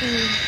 嗯。